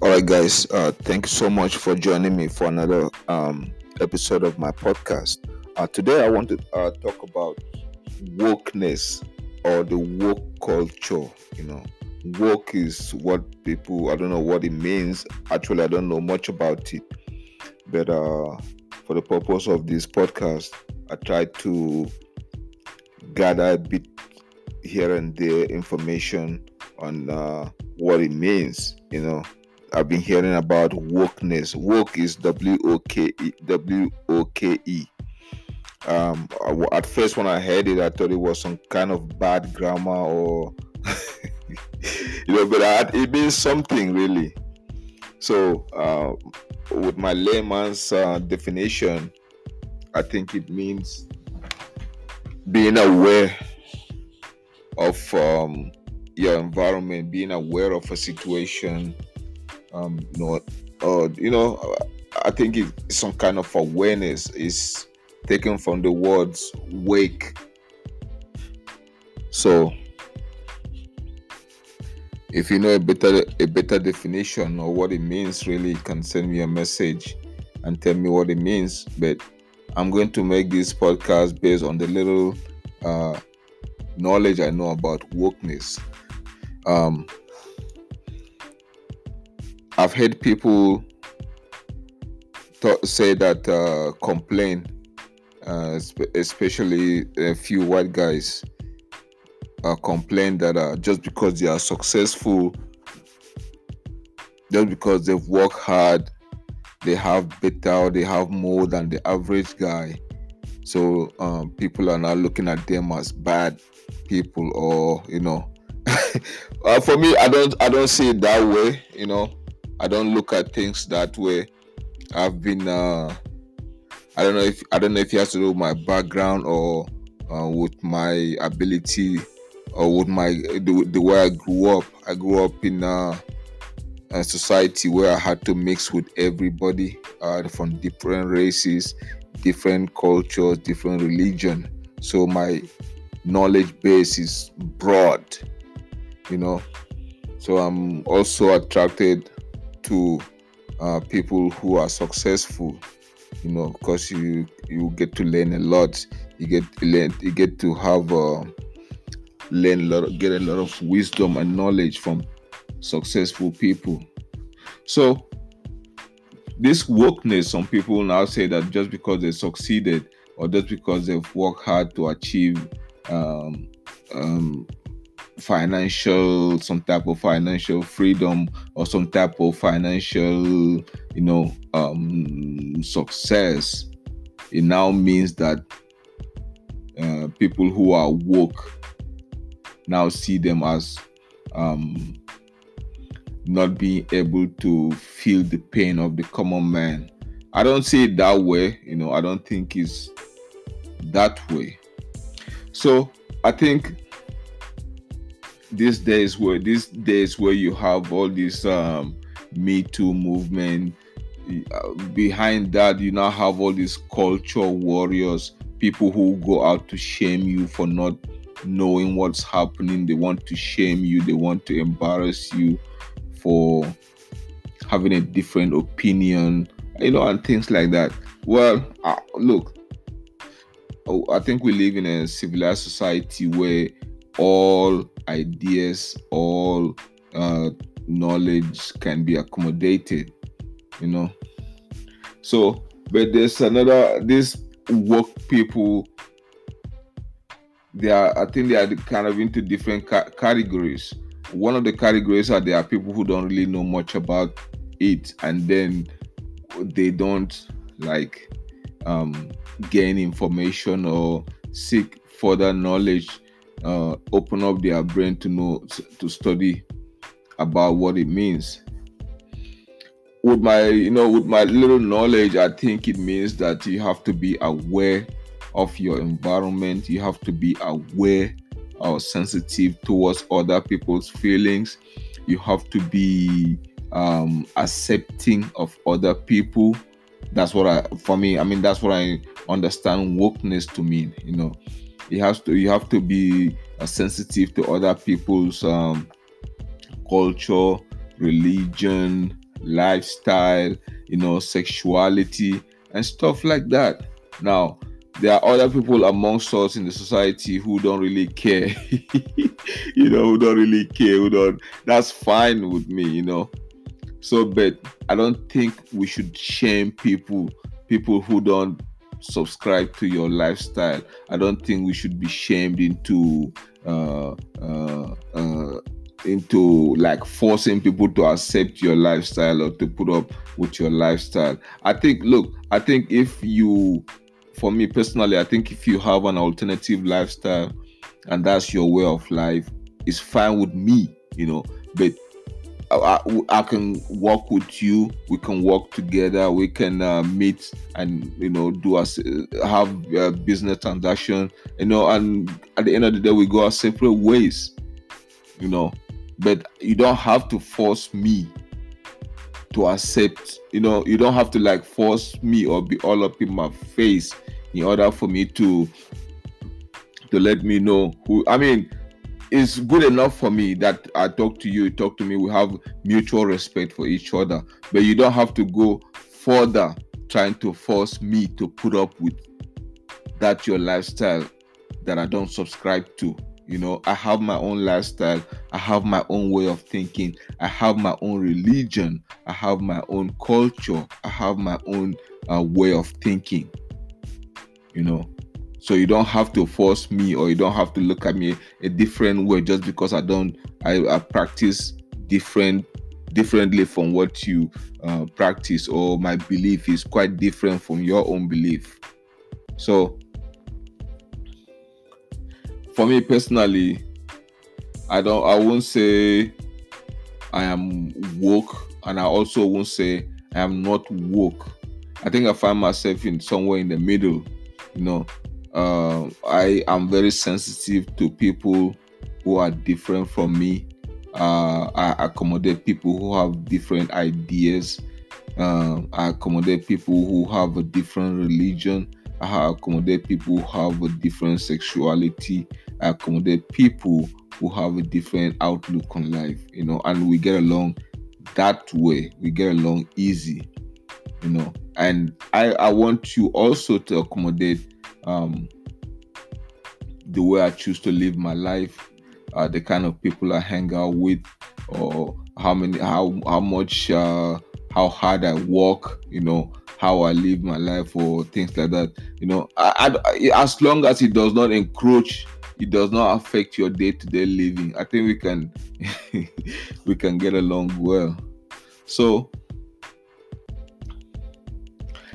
All right, guys. Uh, thank you so much for joining me for another um, episode of my podcast. Uh, today, I want to uh, talk about wokeness or the woke culture. You know, woke is what people. I don't know what it means. Actually, I don't know much about it. But uh, for the purpose of this podcast, I try to gather a bit here and there information on uh, what it means. You know, I've been hearing about wokeness. Woke is W O K E W O K E. Um, at first, when I heard it, I thought it was some kind of bad grammar or you know, but I, it means something really. So, uh, with my layman's uh, definition, I think it means being aware of um, your environment, being aware of a situation, um, you know, uh, you know, I think it's some kind of awareness is taken from the words wake. So, if you know a better a better definition or what it means, really, you can send me a message and tell me what it means. But I'm going to make this podcast based on the little uh, knowledge I know about wokeness. Um, I've heard people th- say that uh, complain, uh, especially a few white guys, uh, complain that uh, just because they are successful, just because they've worked hard, they have better, they have more than the average guy. So um, people are now looking at them as bad people, or you know. uh, for me, I don't, I don't see it that way. You know, I don't look at things that way. I've been uh I don't know if I don't know if it has to do with my background or uh, with my ability or with my the, the way I grew up. I grew up in uh, a society where I had to mix with everybody uh, from different races, different cultures, different religion. So my knowledge base is broad, you know. So I'm also attracted to uh, people who are successful you know because you you get to learn a lot. You get learn you get to have uh, learn a lot get a lot of wisdom and knowledge from successful people. So this wokeness some people now say that just because they succeeded or just because they've worked hard to achieve um, um, financial some type of financial freedom or some type of financial you know um success. It now means that uh, people who are woke now see them as um not being able to feel the pain of the common man. I don't see it that way you know. I don't think it's that way. So i think these days where these days where you have all this um me too movement uh, behind that you now have all these culture warriors people who go out to shame you for not knowing what's happening. They want to shame you. They want to embarrass you for having a different opinion you know and things like that. Well uh, look oh, i think we live in a civilized society where all ideas, all uh, knowledge can be accommodated, you know. So, but there's another, this work people, they are, I think they are kind of into different ca- categories. One of the categories are there are people who don't really know much about it, and then they don't like um, gain information or seek further knowledge uh, open up their brain to know to study about what it means. With my you know with my little knowledge i think it means that you have to be aware of your environment. You have to be aware or sensitive towards other people's feelings. You have to be um accepting of other people. That's what i for me i mean that's what i understand wokeness to mean you know you have to you have to be uh, sensitive to other people's um, culture, religion, lifestyle, you know, sexuality, and stuff like that. Now, there are other people amongst us in the society who don't really care, you know, who don't really care, who don't, that's fine with me, you know. So, but I don't think we should shame people, people who don't subscribe to your lifestyle. I don't think we should be shamed into uh, uh, uh, into like forcing people to accept your lifestyle or to put up with your lifestyle. I think, look, I think if you, for me personally, I think if you have an alternative lifestyle and that's your way of life, it's fine with me, you know. But I, I, can work with you. We can work together. We can uh, meet and you know do us have a business transaction. You know, and at the end of the day, we go our separate ways. You know, but you don't have to force me to accept. You know, you don't have to like force me or be all up in my face in order for me to to let me know who. I mean it's good enough for me that I talk to you, talk to me, we have mutual respect for each other. But you don't have to go further trying to force me to put up with that your lifestyle that I don't subscribe to. You know, I have my own lifestyle, I have my own way of thinking, I have my own religion, I have my own culture, I have my own uh, way of thinking. You know, so you don't have to force me or you don't have to look at me a different way just because i don't i, I practice different differently from what you uh, practice or my belief is quite different from your own belief. So for me personally i don't i won't say i am woke and i also won't say i am not woke. I think i find myself in somewhere in the middle you know uh, I am very sensitive to people who are different from me. Uh, I accommodate people who have different ideas. Uh, I accommodate people who have a different religion. I accommodate people who have a different sexuality. I accommodate people who have a different outlook on life, you know, and we get along that way. We get along easy, you know. And I, I want you also to accommodate um, the way I choose to live my life, uh, the kind of people I hang out with, or how many, how how much, uh, how hard I work, you know, how I live my life, or things like that. You know, I, I, as long as it does not encroach, it does not affect your day-to-day living. I think we can we can get along well. So,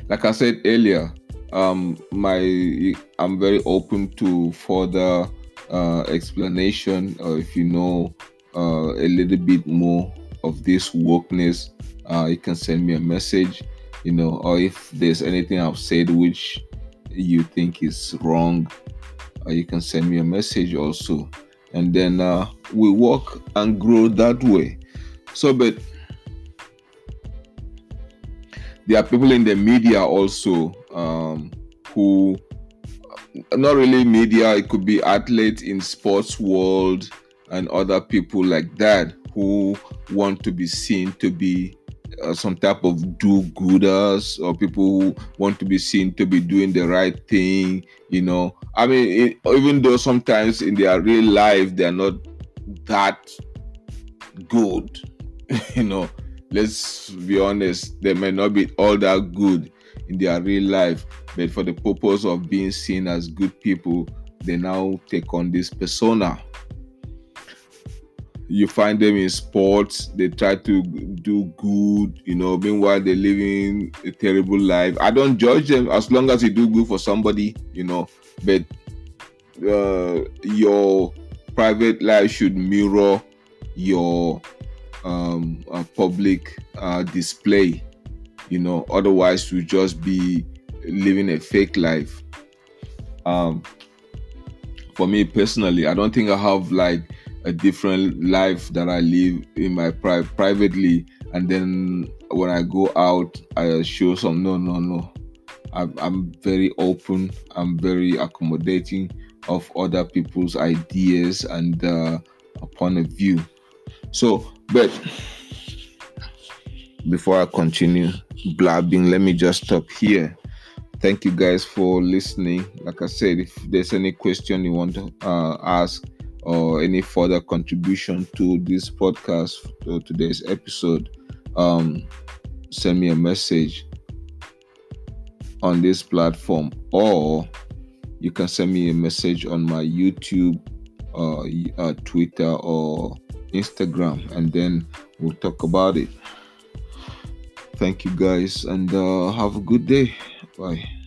like I said earlier, um, my I'm very open to further uh, explanation, or if you know uh, a little bit more of this wokeness, uh, you can send me a message, you know, or if there's anything I've said which you think is wrong, uh, you can send me a message also, and then uh, we work and grow that way. So, but there are people in the media also um, who not really media it could be athletes in sports world and other people like that who want to be seen to be uh, some type of do-gooders or people who want to be seen to be doing the right thing you know. I mean it, even though sometimes in their real life they're not that good you know. Let's be honest they may not be all that good in their real life, but for the purpose of being seen as good people, they now take on this persona. You find them in sports, they try to do good, you know, meanwhile they're living a terrible life. I don't judge them as long as you do good for somebody, you know, but uh, your private life should mirror your um, uh, public uh, display you know otherwise we just be living a fake life. Um for me personally i don't think i have like a different life that i live in my pri- privately and then when i go out i show some no no no. I'm, I'm very open. I'm very accommodating of other people's ideas and uh, point of view. So but before I continue blabbing, let me just stop here. Thank you guys for listening. Like I said, if there's any question you want to uh, ask or any further contribution to this podcast or today's episode, um, send me a message on this platform or you can send me a message on my YouTube, uh, uh, Twitter, or Instagram, and then we'll talk about it. Thank you guys, and uh, have a good day. Bye.